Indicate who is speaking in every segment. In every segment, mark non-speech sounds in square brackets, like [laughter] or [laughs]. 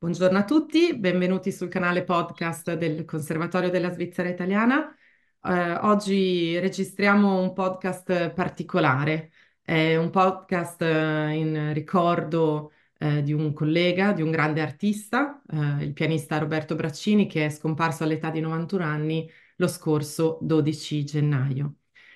Speaker 1: Buongiorno a tutti, benvenuti sul canale podcast del Conservatorio della Svizzera Italiana. Eh, oggi registriamo un podcast particolare, è un podcast eh, in ricordo eh, di un collega, di un grande artista, eh, il pianista Roberto Braccini, che è scomparso all'età di 91 anni lo scorso 12 gennaio.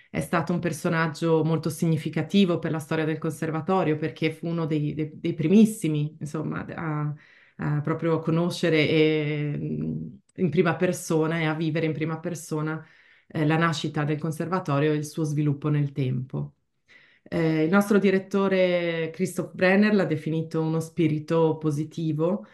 Speaker 1: È stato un personaggio molto significativo per la storia del conservatorio perché fu uno dei, dei- dei primissimi, insomma, a eh, proprio conoscere e, mh, in prima persona e a vivere in prima persona eh, la nascita del conservatorio e il suo sviluppo nel tempo. Eh, il nostro direttore Christoph Brenner l'ha definito uno spirito positivo.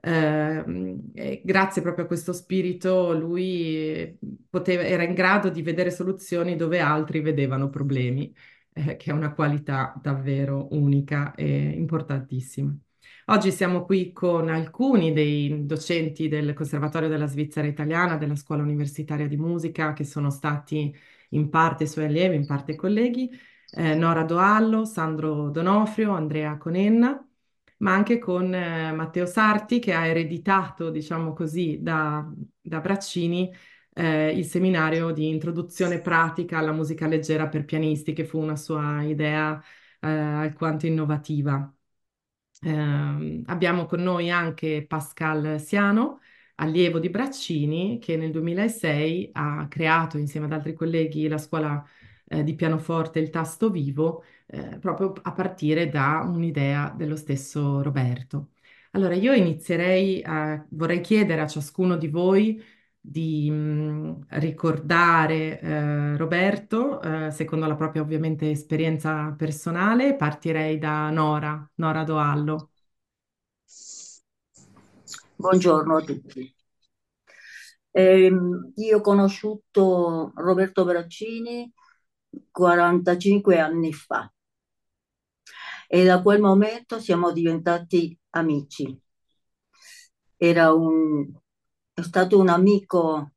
Speaker 1: Eh, grazie proprio a questo spirito lui eh, poteva- era in grado di vedere soluzioni dove altri vedevano problemi, eh, che è una qualità davvero unica e importantissima. Oggi siamo qui con alcuni dei docenti del Conservatorio della Svizzera Italiana, della Scuola Universitaria di Musica, che sono stati in parte suoi allievi, in parte colleghi, eh, Nora Doallo, Sandro Donofrio, Andrea Conenna, ma anche con eh, Matteo Sarti, che ha ereditato, diciamo così, da, da Braccini eh, il seminario di introduzione pratica alla musica leggera per pianisti, che fu una sua idea eh, alquanto innovativa. Ehm, abbiamo con noi anche Pascal Siano, allievo di Braccini, che nel 2006 ha creato insieme ad altri colleghi la scuola eh, di pianoforte Il Tasto Vivo, eh, proprio a partire da un'idea dello stesso Roberto. Allora, io inizierei a, vorrei chiedere a ciascuno di voi di mh, ricordare eh, Roberto, eh, secondo la propria ovviamente esperienza personale. Partirei da Nora, Nora Doallo.
Speaker 2: Buongiorno a tutti. Ehm, io ho conosciuto Roberto Braccini 45 anni fa e da quel momento siamo diventati amici. Era un, è stato un amico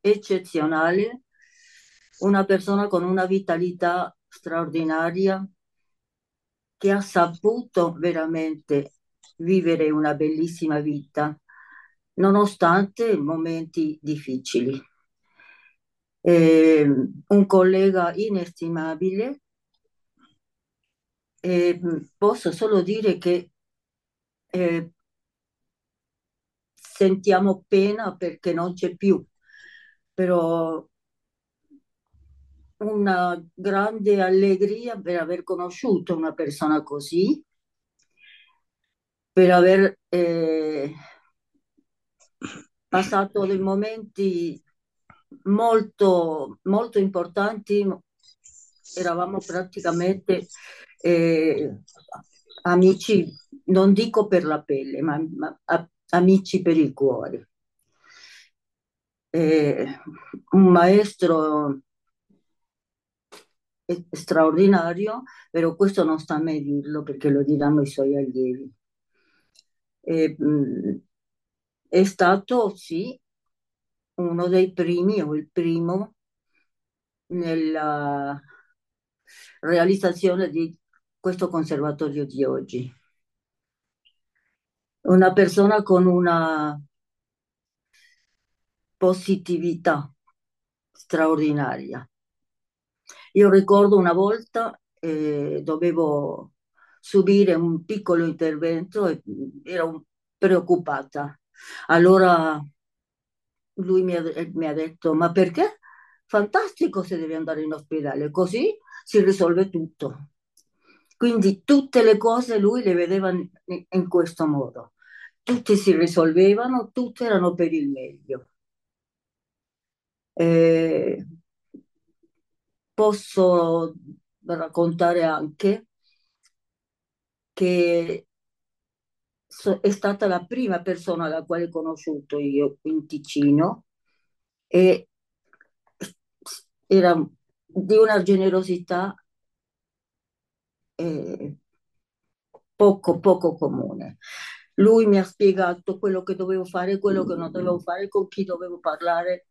Speaker 2: eccezionale, una persona con una vitalità straordinaria che ha saputo veramente vivere una bellissima vita, nonostante momenti difficili. Eh, un collega inestimabile e posso solo dire che eh, sentiamo pena perché non c'è più, però una grande allegria per aver conosciuto una persona così, per aver eh, passato dei momenti molto, molto importanti. Eravamo praticamente eh, amici, non dico per la pelle, ma, ma amici per il cuore. Eh, un maestro straordinario, però questo non sta a me dirlo perché lo diranno i suoi allievi. E, mh, è stato sì uno dei primi o il primo nella realizzazione di questo conservatorio di oggi. Una persona con una positività straordinaria. Io ricordo una volta eh, dovevo subire un piccolo intervento e ero preoccupata. Allora lui mi ha, mi ha detto, ma perché? Fantastico se devi andare in ospedale, così si risolve tutto. Quindi tutte le cose lui le vedeva in questo modo. Tutte si risolvevano, tutte erano per il meglio. Eh, posso raccontare anche che è stata la prima persona alla quale ho conosciuto io in Ticino e era di una generosità eh, poco, poco comune. Lui mi ha spiegato quello che dovevo fare, quello che non dovevo fare, con chi dovevo parlare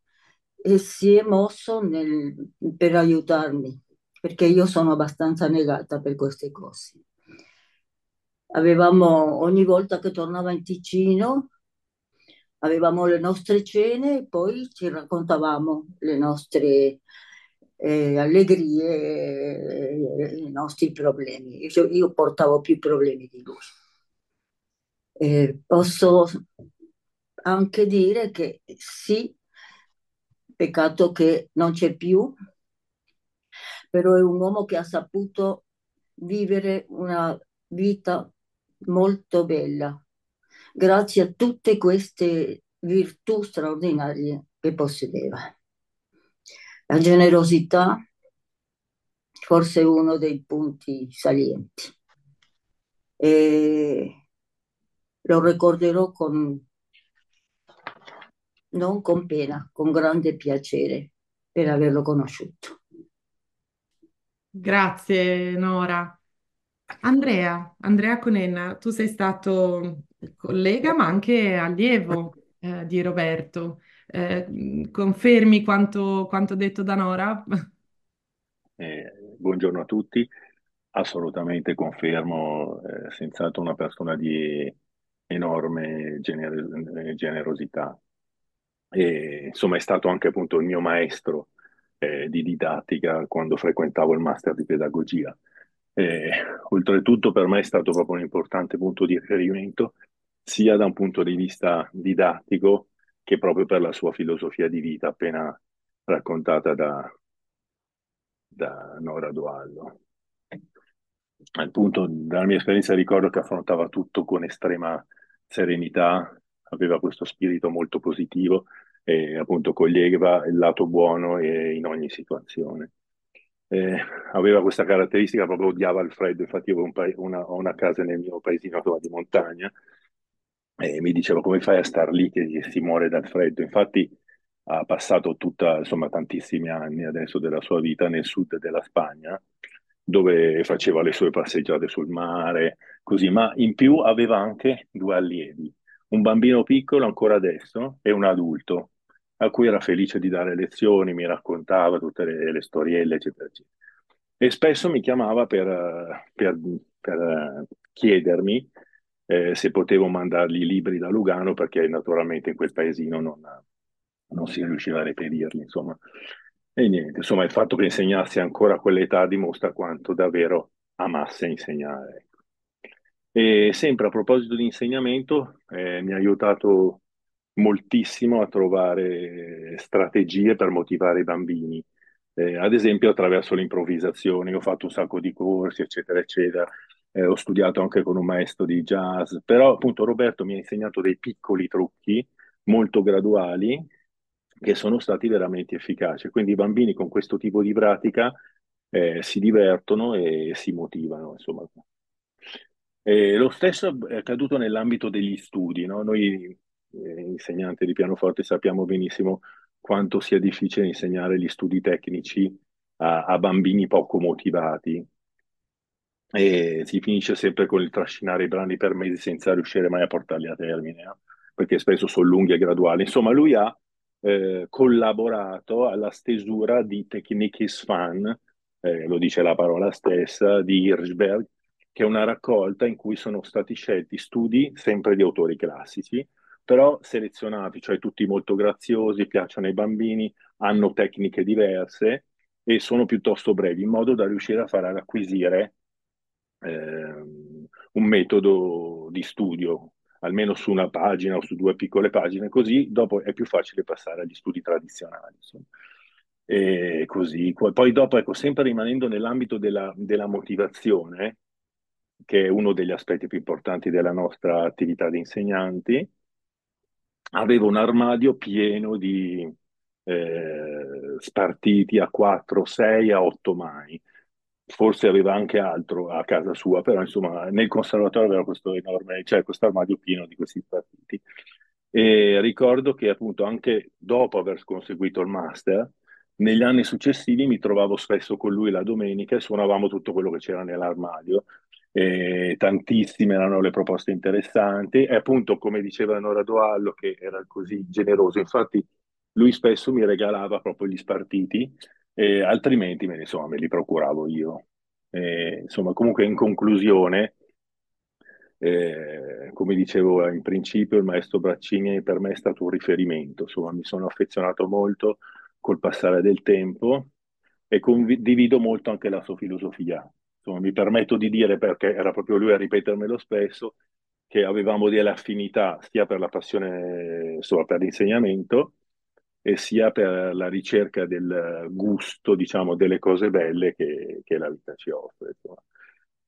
Speaker 2: e si è mosso nel, per aiutarmi, perché io sono abbastanza negata per queste cose. avevamo ogni volta che tornava in Ticino, avevamo le nostre cene e poi ci raccontavamo le nostre eh, allegrie, eh, i nostri problemi. Io, io portavo più problemi di lui. Eh, posso anche dire che sì, peccato che non c'è più, però è un uomo che ha saputo vivere una vita molto bella, grazie a tutte queste virtù straordinarie che possedeva. La generosità forse è uno dei punti salienti. E lo ricorderò con, non con pena, con grande piacere per averlo conosciuto.
Speaker 1: Grazie Nora. Andrea, Andrea Conenna, tu sei stato collega ma anche allievo eh, di Roberto. Eh, confermi quanto, quanto detto da Nora?
Speaker 3: Eh, buongiorno a tutti, assolutamente confermo, eh, senz'altro una persona di enorme gener- generosità. E, insomma, è stato anche appunto il mio maestro eh, di didattica quando frequentavo il master di pedagogia. E, oltretutto per me è stato proprio un importante punto di riferimento sia da un punto di vista didattico che proprio per la sua filosofia di vita appena raccontata da, da Nora Doallo. Appunto, dalla mia esperienza ricordo che affrontava tutto con estrema serenità, aveva questo spirito molto positivo e appunto coglieva il lato buono in ogni situazione. Eh, aveva questa caratteristica, proprio odiava il freddo, infatti io un una, ho una casa nel mio paesino di montagna e mi diceva come fai a star lì che si muore dal freddo. Infatti ha passato tutta, insomma, tantissimi anni adesso della sua vita nel sud della Spagna, dove faceva le sue passeggiate sul mare, così, ma in più aveva anche due allievi, un bambino piccolo ancora adesso e un adulto, a cui era felice di dare lezioni, mi raccontava tutte le, le storielle, eccetera, eccetera. E spesso mi chiamava per, per, per chiedermi eh, se potevo mandargli libri da Lugano, perché naturalmente in quel paesino non, non si riusciva a reperirli, insomma. E niente, insomma, il fatto che insegnassi ancora a quell'età dimostra quanto davvero amasse insegnare. E sempre a proposito di insegnamento, eh, mi ha aiutato moltissimo a trovare strategie per motivare i bambini. Eh, ad esempio attraverso l'improvvisazione, ho fatto un sacco di corsi, eccetera, eccetera. Eh, ho studiato anche con un maestro di jazz, però appunto Roberto mi ha insegnato dei piccoli trucchi molto graduali che sono stati veramente efficaci. Quindi i bambini con questo tipo di pratica eh, si divertono e si motivano, insomma. E lo stesso è accaduto nell'ambito degli studi, no? Noi eh, insegnanti di pianoforte sappiamo benissimo quanto sia difficile insegnare gli studi tecnici a, a bambini poco motivati e si finisce sempre con il trascinare i brani per mesi senza riuscire mai a portarli a termine, no? perché spesso sono lunghi e graduali. Insomma, lui ha eh, collaborato alla stesura di Techniques Fan, eh, lo dice la parola stessa, di Hirschberg, che è una raccolta in cui sono stati scelti studi sempre di autori classici, però selezionati, cioè tutti molto graziosi, piacciono ai bambini, hanno tecniche diverse e sono piuttosto brevi, in modo da riuscire a far acquisire eh, un metodo di studio almeno su una pagina o su due piccole pagine, così dopo è più facile passare agli studi tradizionali. Insomma. E così, poi dopo, ecco, sempre rimanendo nell'ambito della, della motivazione, che è uno degli aspetti più importanti della nostra attività di insegnanti, avevo un armadio pieno di eh, spartiti a 4, 6, a 8 mani forse aveva anche altro a casa sua, però insomma nel conservatorio aveva questo enorme, cioè questo armadio pieno di questi partiti. E ricordo che appunto anche dopo aver conseguito il master, negli anni successivi mi trovavo spesso con lui la domenica e suonavamo tutto quello che c'era nell'armadio. E tantissime erano le proposte interessanti e appunto come diceva Nora Doallo che era così generoso, infatti lui spesso mi regalava proprio gli spartiti e altrimenti me, insomma, me li procuravo io. E, insomma, comunque in conclusione, Eh, come dicevo in principio, il maestro Braccini per me è stato un riferimento, insomma, mi sono affezionato molto col passare del tempo e condivido molto anche la sua filosofia. Insomma, mi permetto di dire, perché era proprio lui a ripetermelo spesso, che avevamo delle affinità sia per la passione, insomma, per l'insegnamento, e sia per la ricerca del gusto, diciamo, delle cose belle che, che la vita ci offre. Insomma.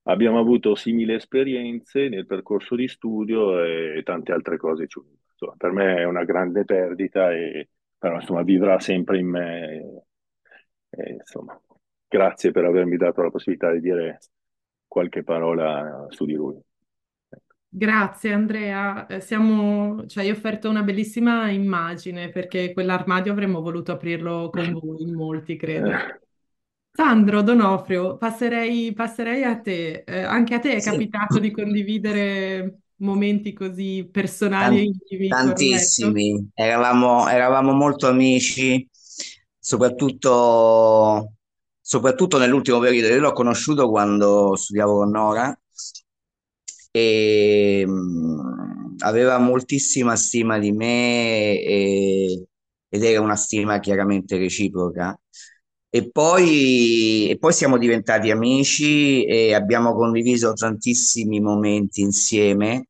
Speaker 3: Abbiamo avuto simili esperienze nel percorso di studio e tante altre cose ci Insomma, per me è una grande perdita, e, però insomma, vivrà sempre in me. E, insomma, grazie per avermi dato la possibilità di dire qualche parola su di lui.
Speaker 1: Grazie Andrea, eh, siamo, cioè, hai offerto una bellissima immagine perché quell'armadio avremmo voluto aprirlo con voi, in molti credo.
Speaker 3: Eh,
Speaker 1: Sandro Donofrio, passerei, passerei a te. Eh, anche a te è
Speaker 4: Sì,
Speaker 1: capitato di condividere momenti così personali e
Speaker 4: tan-
Speaker 1: intimi, corretto?
Speaker 4: tantissimi. Eravamo, eravamo molto amici, soprattutto, soprattutto nell'ultimo periodo. Io l'ho conosciuto quando studiavo con Nora e mh, aveva moltissima stima di me e- ed era una stima chiaramente reciproca. E poi, e poi siamo diventati amici e abbiamo condiviso tantissimi momenti insieme,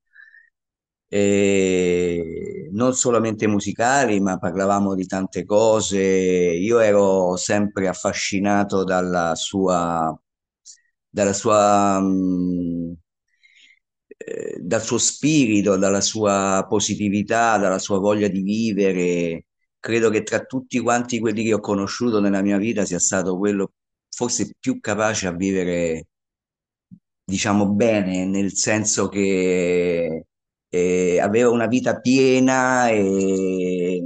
Speaker 4: non solamente musicali, ma parlavamo di tante cose. Io ero sempre affascinato dalla sua, dalla sua, mh, eh, dal suo spirito, dalla sua positività, dalla sua voglia di vivere. Credo che tra tutti quanti quelli che ho conosciuto nella mia vita sia stato quello forse più capace a vivere, diciamo, bene, nel senso che eh, aveva una vita piena e,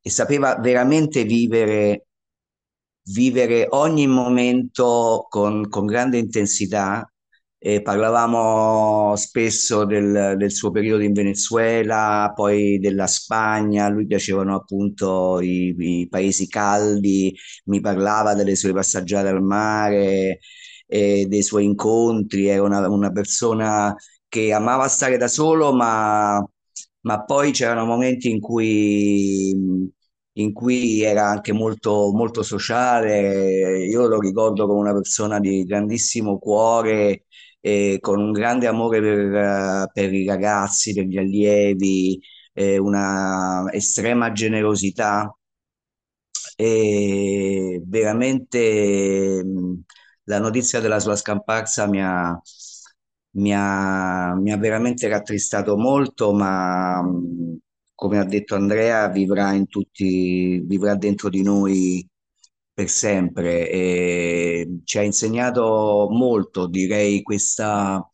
Speaker 4: e sapeva veramente vivere, vivere ogni momento con, con grande intensità. E parlavamo spesso del, del suo periodo in Venezuela, poi della Spagna, a lui piacevano appunto i, i paesi caldi, mi parlava delle sue passeggiate al mare, e dei suoi incontri, era una, una persona che amava stare da solo, ma, ma poi c'erano momenti in cui, in cui era anche molto, molto sociale. Io lo ricordo come una persona di grandissimo cuore e con un grande amore per, eh, per i ragazzi, per gli allievi, eh, una estrema generosità e veramente la notizia della sua scomparsa mi ha, mi ha, mi ha veramente rattristato molto, ma mh, come ha detto Andrea, vivrà in tutti, vivrà dentro di noi per sempre e ci ha insegnato molto, direi, questa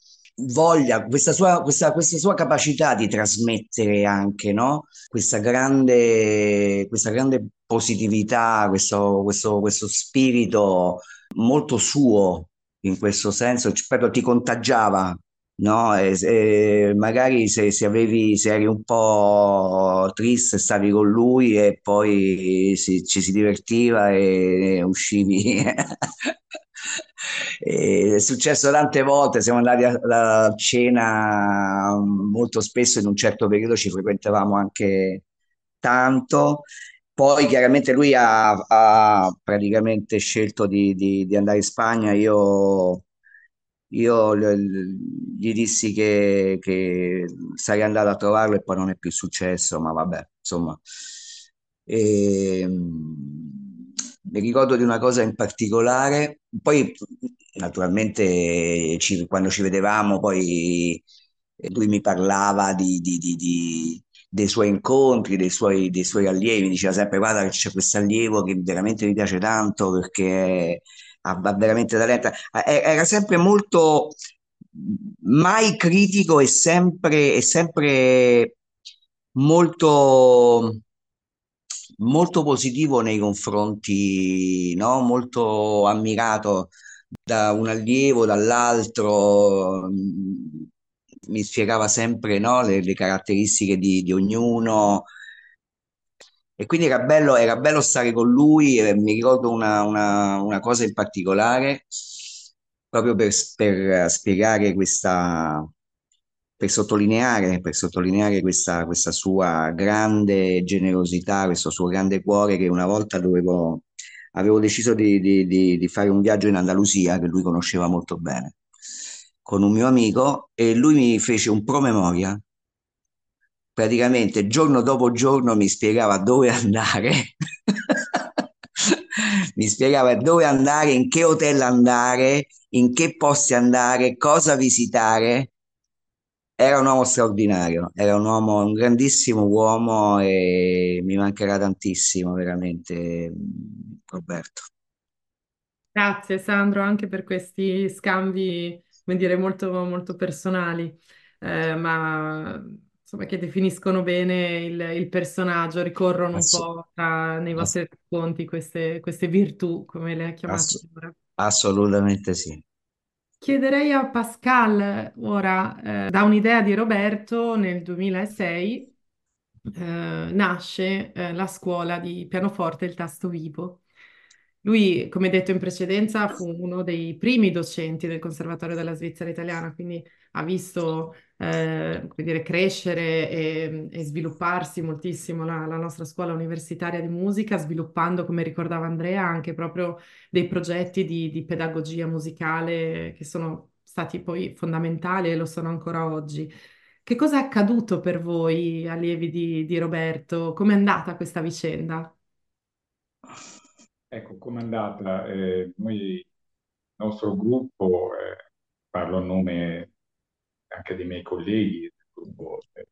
Speaker 4: voglia, questa sua, questa, questa sua capacità di trasmettere anche, no? Questa grande, questa grande positività, questo, questo, questo spirito molto suo in questo senso, proprio ti contagiava. No, e, e magari se, se avevi, se eri un po' triste, stavi con lui e poi si- ci si divertiva e uscivi. [laughs] E È successo tante volte, siamo andati a, a cena molto spesso, in un certo periodo ci frequentavamo anche tanto. Poi chiaramente lui ha, ha praticamente scelto di, di- di andare in Spagna. Io, io gli dissi che, che sarei andato a trovarlo e poi non è più successo, ma vabbè, insomma. E, mm, mi ricordo di una cosa in particolare, poi naturalmente ci- quando ci vedevamo, poi lui mi parlava di- di- di- dei suoi incontri, dei suoi, dei suoi allievi, diceva sempre guarda che c'è questo allievo che veramente mi piace tanto perché ha, ha veramente talento. Era sempre molto, mai critico e sempre, e sempre molto, molto positivo nei confronti, no? Molto ammirato da un allievo, dall'altro. Mi spiegava sempre, no, le, le caratteristiche di, di ognuno. E quindi era bello, era bello stare con lui. e mi ricordo una, una- una cosa in particolare, proprio per, per spiegare questa, per sottolineare, per sottolineare questa, questa sua grande generosità, questo suo grande cuore che una volta dovevo, avevo deciso di, di- di- di fare un viaggio in Andalusia che lui conosceva molto bene con un mio amico e lui mi fece un promemoria. Praticamente giorno dopo giorno mi spiegava dove andare, [laughs] mi spiegava dove andare, in che hotel andare, in che posti andare, cosa visitare. Era un uomo straordinario, era un uomo, un grandissimo uomo e mi mancherà tantissimo, veramente, Roberto.
Speaker 1: Grazie Sandro anche per questi scambi, come dire, molto, molto personali, eh, ma insomma che definiscono bene il, il personaggio, ricorrono un
Speaker 4: Ass-
Speaker 1: po' tra- nei
Speaker 4: ass-
Speaker 1: vostri racconti queste, queste virtù, come le ha chiamate
Speaker 4: ass-
Speaker 1: ora.
Speaker 4: assolutamente sì.
Speaker 1: Chiederei a Pascal ora, eh, da un'idea di Roberto nel 2006 eh, nasce eh, la scuola di pianoforte Il Tasto Vivo. Lui, come detto in precedenza, fu uno dei primi docenti del Conservatorio della Svizzera Italiana, quindi ha visto eh, dire, crescere e, e svilupparsi moltissimo la, la nostra scuola universitaria di musica, sviluppando, come ricordava Andrea, anche proprio dei progetti di, di pedagogia musicale che sono stati poi fondamentali e lo sono ancora oggi. Che cosa è accaduto per voi, allievi di, di Roberto? Com'è andata questa vicenda?
Speaker 5: Ecco, com'è andata? Eh, noi, il nostro gruppo, eh, parlo a nome anche dei miei colleghi, del gruppo eh,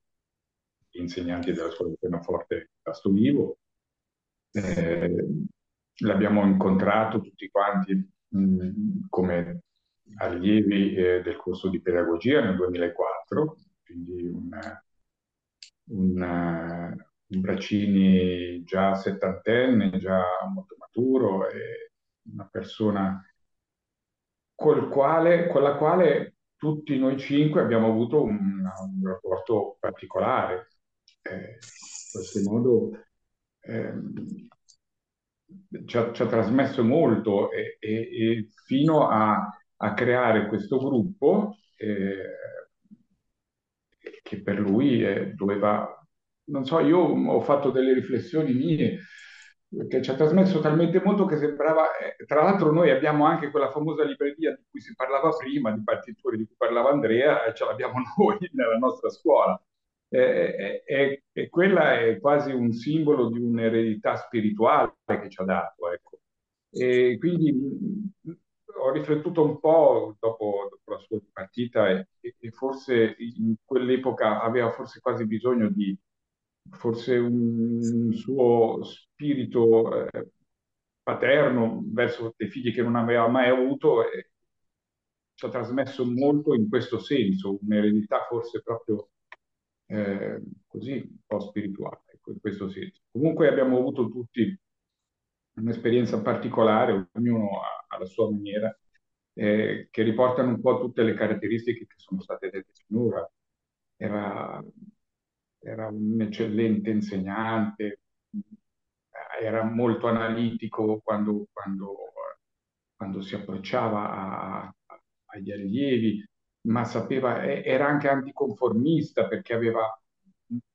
Speaker 5: insegnanti della scuola di pianoforte Tasto Vivo, eh, l'abbiamo incontrato tutti quanti mh, come allievi eh, del corso di pedagogia nel 2004, quindi una, una, un Braccini già settantenne, già molto maturo e una persona col quale, con la quale tutti noi cinque abbiamo avuto un, un rapporto particolare. Eh, in qualche modo ehm, ci ha, ci ha trasmesso molto e, e- e fino a, a creare questo gruppo eh, che per lui eh, doveva, non so, io ho fatto delle riflessioni mie che ci ha trasmesso talmente molto che sembrava, eh, tra l'altro noi abbiamo anche quella famosa libreria di cui si parlava prima, di partiture di cui parlava Andrea, e ce l'abbiamo [laughs] noi nella nostra scuola. Eh, eh, e quella è quasi un simbolo di un'eredità spirituale che ci ha dato, ecco. E quindi mh, ho riflettuto un po' dopo, dopo la sua partita e, e forse in quell'epoca aveva forse quasi bisogno di forse un suo spirito eh, paterno verso dei figli che non aveva mai avuto e ci ha trasmesso molto in questo senso, un'eredità forse proprio eh, così un po' spirituale, ecco, in questo senso. Comunque abbiamo avuto tutti un'esperienza particolare, ognuno ha, ha la sua maniera, eh, che riportano un po' tutte le caratteristiche che sono state dette finora. Era, era un eccellente insegnante, era molto analitico quando, quando, quando si approcciava a- a- agli allievi, ma sapeva, era anche anticonformista perché aveva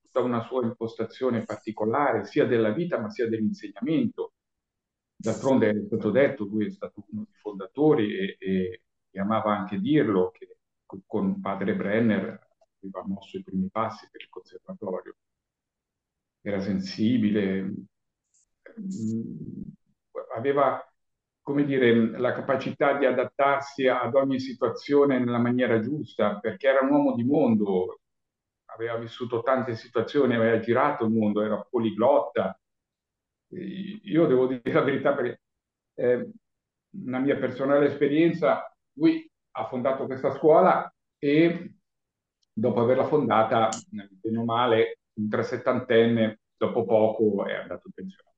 Speaker 5: tutta una sua impostazione particolare, sia della vita ma sia dell'insegnamento. D'altronde è stato detto, lui è stato uno dei fondatori e, e- e amava anche dirlo, che con padre Brenner aveva mosso i primi passi per il conservatorio. Era sensibile, mh, aveva, come dire, la capacità di adattarsi ad ogni situazione nella maniera giusta, perché era un uomo di mondo, aveva vissuto tante situazioni, aveva girato il mondo, era poliglotta. Io devo dire la verità perché eh, una mia personale esperienza, lui ha fondato questa scuola e dopo averla fondata, bene o male, un tresettantenne, dopo poco è andato in pensione.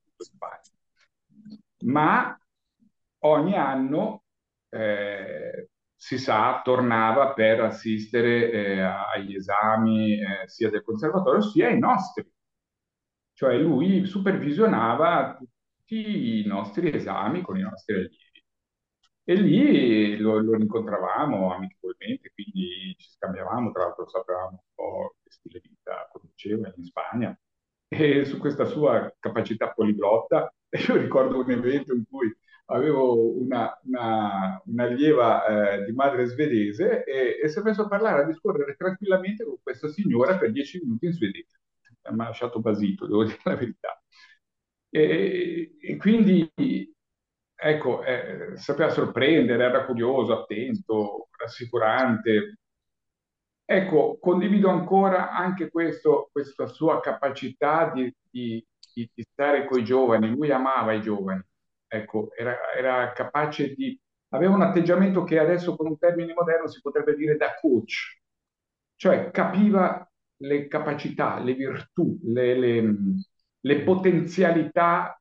Speaker 5: Ma ogni anno, eh, si sa, tornava per assistere eh, agli esami eh, sia del conservatorio sia ai nostri. Cioè lui supervisionava tutti i nostri esami con i nostri allievi. E lì lo, lo incontravamo amichevolmente, quindi ci scambiavamo, tra l'altro sapevamo un po' che stile di vita conduceva in Spagna e su questa sua capacità poliglotta. [laughs] Io ricordo un evento in cui avevo una, una, un'allieva eh, di madre svedese e, e si è messo a parlare, a discorrere tranquillamente con questa signora per dieci minuti in svedese. Mi ha lasciato basito, devo dire la verità. E, e quindi, ecco, eh, sapeva sorprendere, era curioso, attento, rassicurante. Ecco, condivido ancora anche questo, questa sua capacità di, di, di, stare con i giovani. Lui amava i giovani, ecco, era, era capace di... aveva un atteggiamento che adesso con un termine moderno si potrebbe dire da coach, cioè capiva le capacità, le virtù, le, le, le potenzialità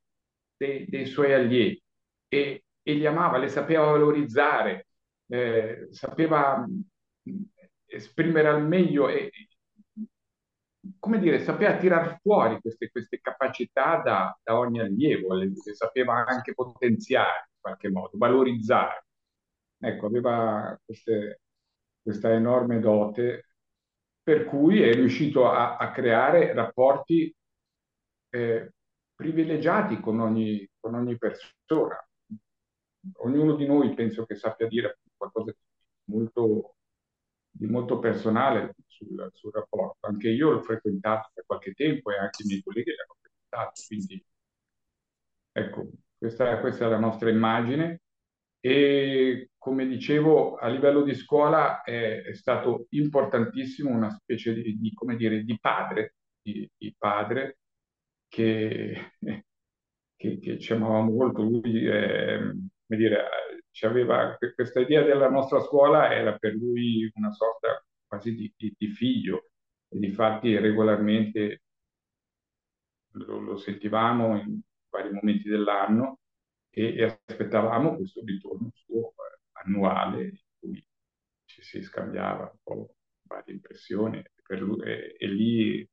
Speaker 5: dei, dei, suoi allievi e, e, li amava, le sapeva valorizzare, eh, sapeva esprimere al meglio e, come dire, sapeva tirar fuori queste, queste capacità da, da, ogni allievo, le, le, sapeva anche potenziare in qualche modo, valorizzare. Ecco, aveva queste, questa enorme dote per cui è riuscito a, a creare rapporti eh, privilegiati con ogni, con ogni persona. Ognuno di noi penso che sappia dire qualcosa di molto, di molto personale sul, sul, rapporto. Anche io l'ho frequentato per qualche tempo e anche i miei colleghi l'hanno frequentato. Quindi, ecco, questa, questa è la nostra immagine. E come dicevo, a livello di scuola è, è stato importantissimo una specie di, di, dire, di padre, di, di padre che, [laughs] che, che, ci amava molto. Lui, eh, come dire, aveva questa idea della nostra scuola era per lui una sorta quasi di, di, di figlio e di fatti regolarmente lo, lo, sentivamo in vari momenti dell'anno e, e aspettavamo questo ritorno suo eh, annuale in cui ci si scambiava un po' varie impressioni lui, e, e, lì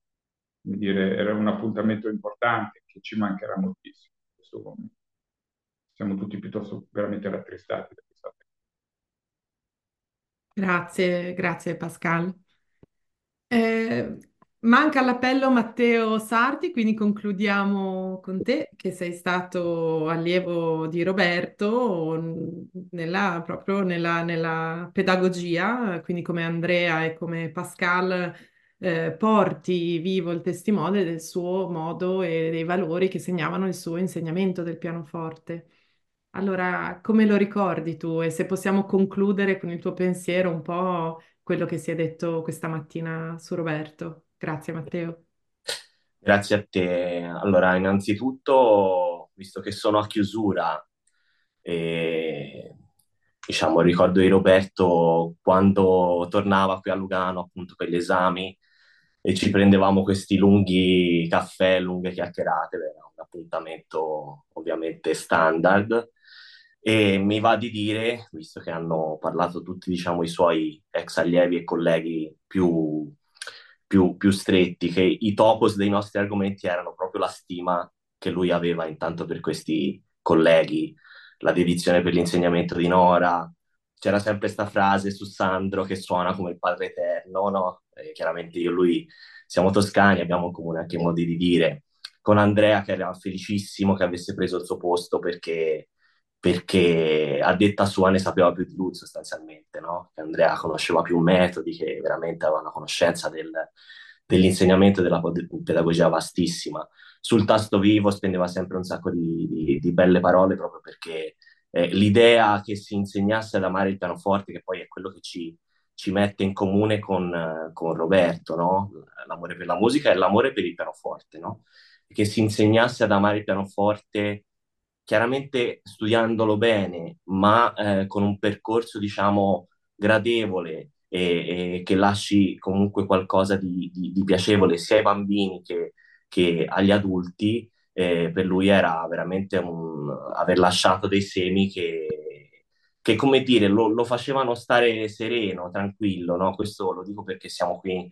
Speaker 5: dire, era un appuntamento importante che ci mancherà moltissimo in questo momento. Siamo tutti piuttosto veramente rattristati da questa
Speaker 1: Grazie, grazie Pascal. Eh, manca all'appello Matteo Sarti, quindi concludiamo con te, che sei stato allievo di Roberto nella, proprio nella, nella pedagogia, quindi come Andrea e come Pascal eh, porti vivo il testimone del suo modo e dei valori che segnavano il suo insegnamento del pianoforte. Allora, come lo ricordi tu? E se possiamo concludere con il tuo pensiero un po' quello che si è detto questa mattina su Roberto. Grazie Matteo.
Speaker 6: Grazie a te. Allora, innanzitutto, visto che sono a chiusura, e, diciamo, ricordo di Roberto quando tornava qui a Lugano appunto per gli esami e ci prendevamo questi lunghi caffè, lunghe chiacchierate, era un appuntamento ovviamente standard e mi va di dire, visto che hanno parlato tutti, diciamo, i suoi ex allievi e colleghi più, più, più stretti, che i topos dei nostri argomenti erano proprio la stima che lui aveva intanto per questi colleghi, la dedizione per l'insegnamento di Nora, c'era sempre questa frase su Sandro che suona come il Padre Eterno, no? E chiaramente io e lui siamo toscani, abbiamo in comune anche modi di dire. Con Andrea che era felicissimo che avesse preso il suo posto perché perché a detta sua ne sapeva più di lui sostanzialmente, no? Andrea conosceva più metodi, che veramente aveva una conoscenza del, dell'insegnamento della pedagogia vastissima. Sul tasto vivo spendeva sempre un sacco di, di, di belle parole proprio perché eh, l'idea che si insegnasse ad amare il pianoforte, che poi è quello che ci, ci mette in comune con, con Roberto, no? L'amore per la musica e l'amore per il pianoforte, no? Che si insegnasse ad amare il pianoforte chiaramente studiandolo bene, ma eh, con un percorso, diciamo, gradevole e, e, che lasci comunque qualcosa di, di, di piacevole sia ai bambini che, che agli adulti, eh, per lui era veramente un, aver lasciato dei semi che, che come dire, lo, lo, facevano stare sereno, tranquillo, no? Questo lo dico perché siamo qui in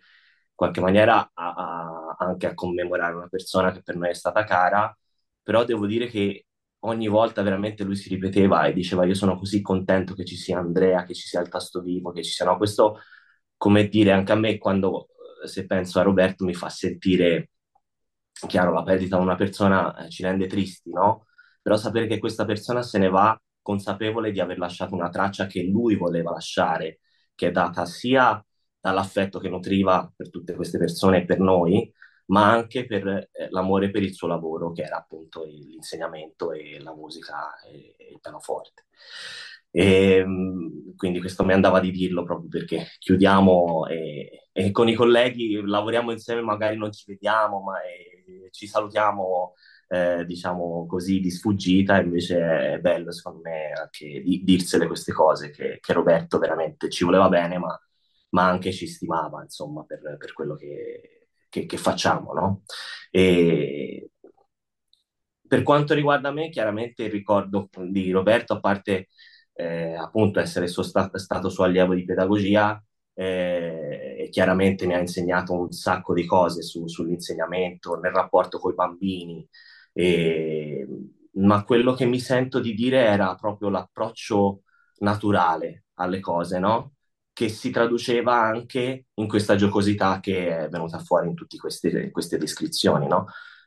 Speaker 6: qualche maniera a, a, anche a commemorare una persona che per noi è stata cara, però devo dire che ogni volta veramente lui si ripeteva e diceva io sono così contento che ci sia Andrea, che ci sia il tasto vivo, che ci sia... No, questo, come dire, anche a me quando, eh, se penso a Roberto, mi fa sentire, chiaro, la perdita di una persona eh, ci rende tristi, no? Però sapere che questa persona se ne va consapevole di aver lasciato una traccia che lui voleva lasciare, che è data sia dall'affetto che nutriva per tutte queste persone e per noi, ma anche per eh, l'amore per il suo lavoro, che era appunto l'insegnamento e la musica e, e il pianoforte. E, ehm, quindi questo mi andava di dirlo proprio perché chiudiamo e, e, con i colleghi lavoriamo insieme, magari non ci vediamo, ma eh, ci salutiamo eh, diciamo così di sfuggita, invece è bello secondo me anche di, dirsele queste cose che, che, Roberto veramente ci voleva bene, ma, ma anche ci stimava insomma per, per quello che, che, che facciamo, no? E per quanto riguarda me, chiaramente il ricordo di Roberto, a parte eh, appunto essere suo sta- stato suo allievo di pedagogia, eh, chiaramente mi ha insegnato un sacco di cose su, sull'insegnamento, nel rapporto con i bambini, e, ma quello che mi sento di dire era proprio l'approccio naturale alle cose, no? Che si traduceva anche in questa giocosità che è venuta fuori in tutte queste, queste descrizioni, no?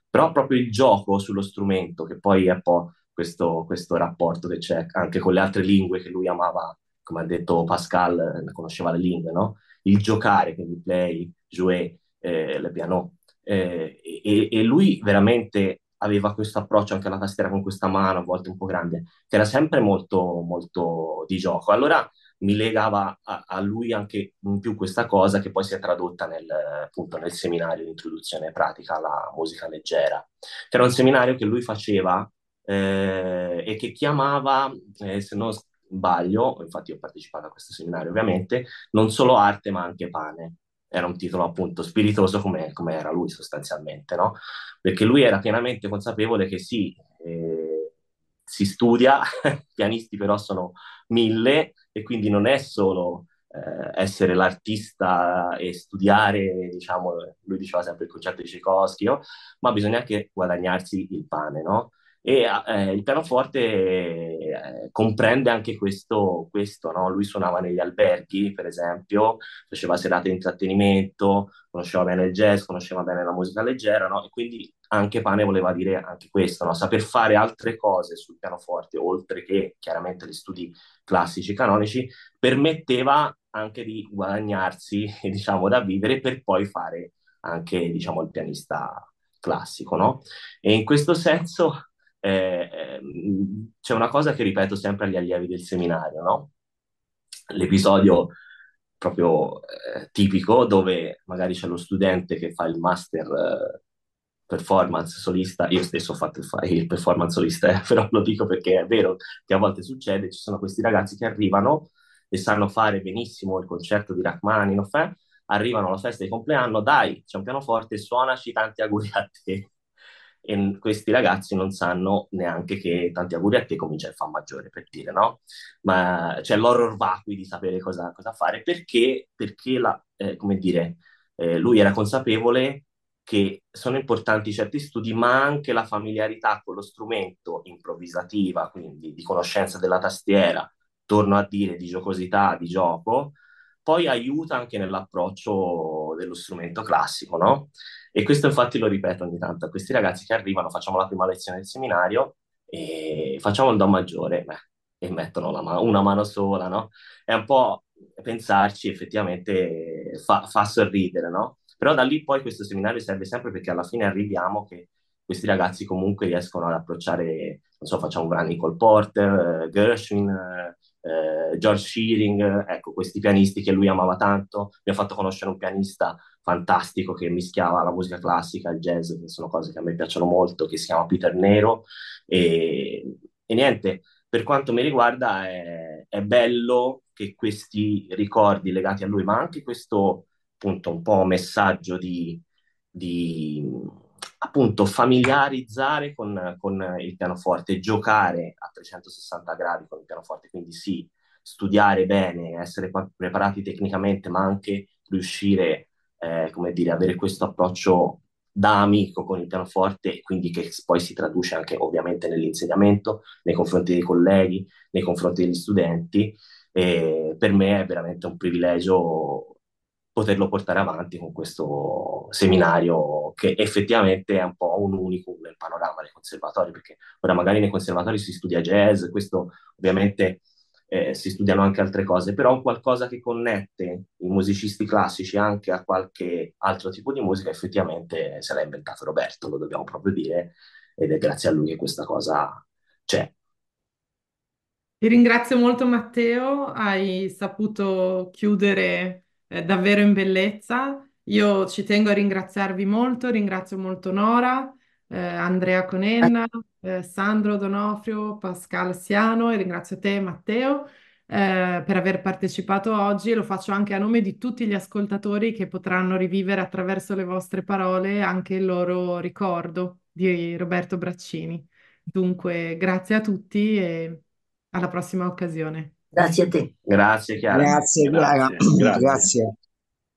Speaker 6: Però proprio il gioco sullo strumento, che poi è un po' questo, questo rapporto che c'è anche con le altre lingue che lui amava, come ha detto Pascal, conosceva le lingue, no? Il giocare, quindi play, jouer, eh, le piano. Eh, e, e lui veramente aveva questo approccio anche alla tastiera con questa mano, a volte un po' grande, che era sempre molto, molto di gioco. Allora mi legava a, a, lui anche in più questa cosa che poi si è tradotta nel, appunto, nel seminario di introduzione pratica alla musica leggera, che era un seminario che lui faceva eh, e che chiamava, eh, se non sbaglio, infatti ho partecipato a questo seminario ovviamente, non solo arte ma anche pane. Era un titolo appunto spiritoso come, come era lui sostanzialmente, no? Perché lui era pienamente consapevole che sì, eh, si studia, [laughs] pianisti però sono mille e quindi non è solo eh, essere l'artista e studiare, diciamo, lui diceva sempre il concetto di Tchaikovsky, no? ma bisogna anche guadagnarsi il pane, no? E eh, il pianoforte eh, comprende anche questo, questo no? Lui suonava negli alberghi, per esempio, faceva serate di intrattenimento, conosceva bene il jazz, conosceva bene la musica leggera, no? E quindi anche pane voleva dire anche questo, no? Saper fare altre cose sul pianoforte, oltre che chiaramente gli studi classici, canonici, permetteva anche di guadagnarsi, [laughs] diciamo, da vivere per poi fare anche, diciamo, il pianista classico, no? E in questo senso eh, ehm, c'è una cosa che ripeto sempre agli allievi del seminario, no? L'episodio proprio eh, tipico dove magari c'è lo studente che fa il master eh, performance solista, io stesso ho fatto il, il performance solista, eh, [laughs] però lo dico perché è vero che a volte succede, ci sono questi ragazzi che arrivano e sanno fare benissimo il concerto di Rachmaninoff, eh? arrivano alla festa di compleanno, dai, c'è un pianoforte, suonaci tanti auguri a te e questi ragazzi non sanno neanche che tanti auguri a te comincia il fa maggiore per dire no ma c'è l'horror vacui di sapere cosa, cosa fare perché, perché la, eh, come dire eh, lui era consapevole che sono importanti certi studi ma anche la familiarità con lo strumento improvvisativa quindi di conoscenza della tastiera torno a dire di giocosità di gioco poi aiuta anche nell'approccio dello strumento classico no? E questo infatti lo ripeto ogni tanto a questi ragazzi che arrivano, facciamo la prima lezione del seminario e facciamo il Do maggiore beh, e mettono ma- una mano sola, no? È un po' pensarci, effettivamente fa, fa sorridere, no? Però da lì poi questo seminario serve sempre perché alla fine arriviamo che questi ragazzi comunque riescono ad approcciare, so, facciamo brani col Porter, eh, Gershwin, eh, George Shearing, ecco, questi pianisti che lui amava tanto. Mi ha fatto conoscere un pianista fantastico che mischiava la musica classica, il jazz, che sono cose che a me piacciono molto, che si chiama Peter Nero. E, e niente, per quanto mi riguarda è, è, bello che questi ricordi legati a lui, ma anche questo appunto un po' messaggio di, di appunto familiarizzare con, con, il pianoforte, giocare a 360 gradi con il pianoforte, quindi sì, studiare bene, essere preparati tecnicamente, ma anche riuscire eh, come dire, avere questo approccio da amico con il pianoforte quindi che poi si traduce anche ovviamente nell'insegnamento, nei confronti dei colleghi, nei confronti degli studenti. E per me è veramente un privilegio poterlo portare avanti con questo seminario che effettivamente è un po' un unicum nel panorama dei conservatori, perché ora magari nei conservatori si studia jazz, questo ovviamente eh, si studiano anche altre cose, però un qualcosa che connette i musicisti classici anche a qualche altro tipo di musica, effettivamente se l'ha inventato Roberto, lo dobbiamo proprio dire, ed è grazie a lui che questa cosa c'è.
Speaker 1: Ti ringrazio molto Matteo, hai saputo chiudere eh, davvero in bellezza. Io ci tengo a ringraziarvi molto, ringrazio molto Nora, eh, Andrea Conenna, eh, Sandro Donofrio, Pascal Siano e ringrazio te Matteo eh, per aver partecipato oggi e lo faccio anche a nome di tutti gli ascoltatori che potranno rivivere attraverso le vostre parole anche il loro ricordo di Roberto Braccini. Dunque, grazie a tutti e alla prossima occasione.
Speaker 2: Grazie a te.
Speaker 6: Grazie Chiara.
Speaker 4: Grazie, Chiara.
Speaker 3: Grazie, grazie.
Speaker 4: Grazie.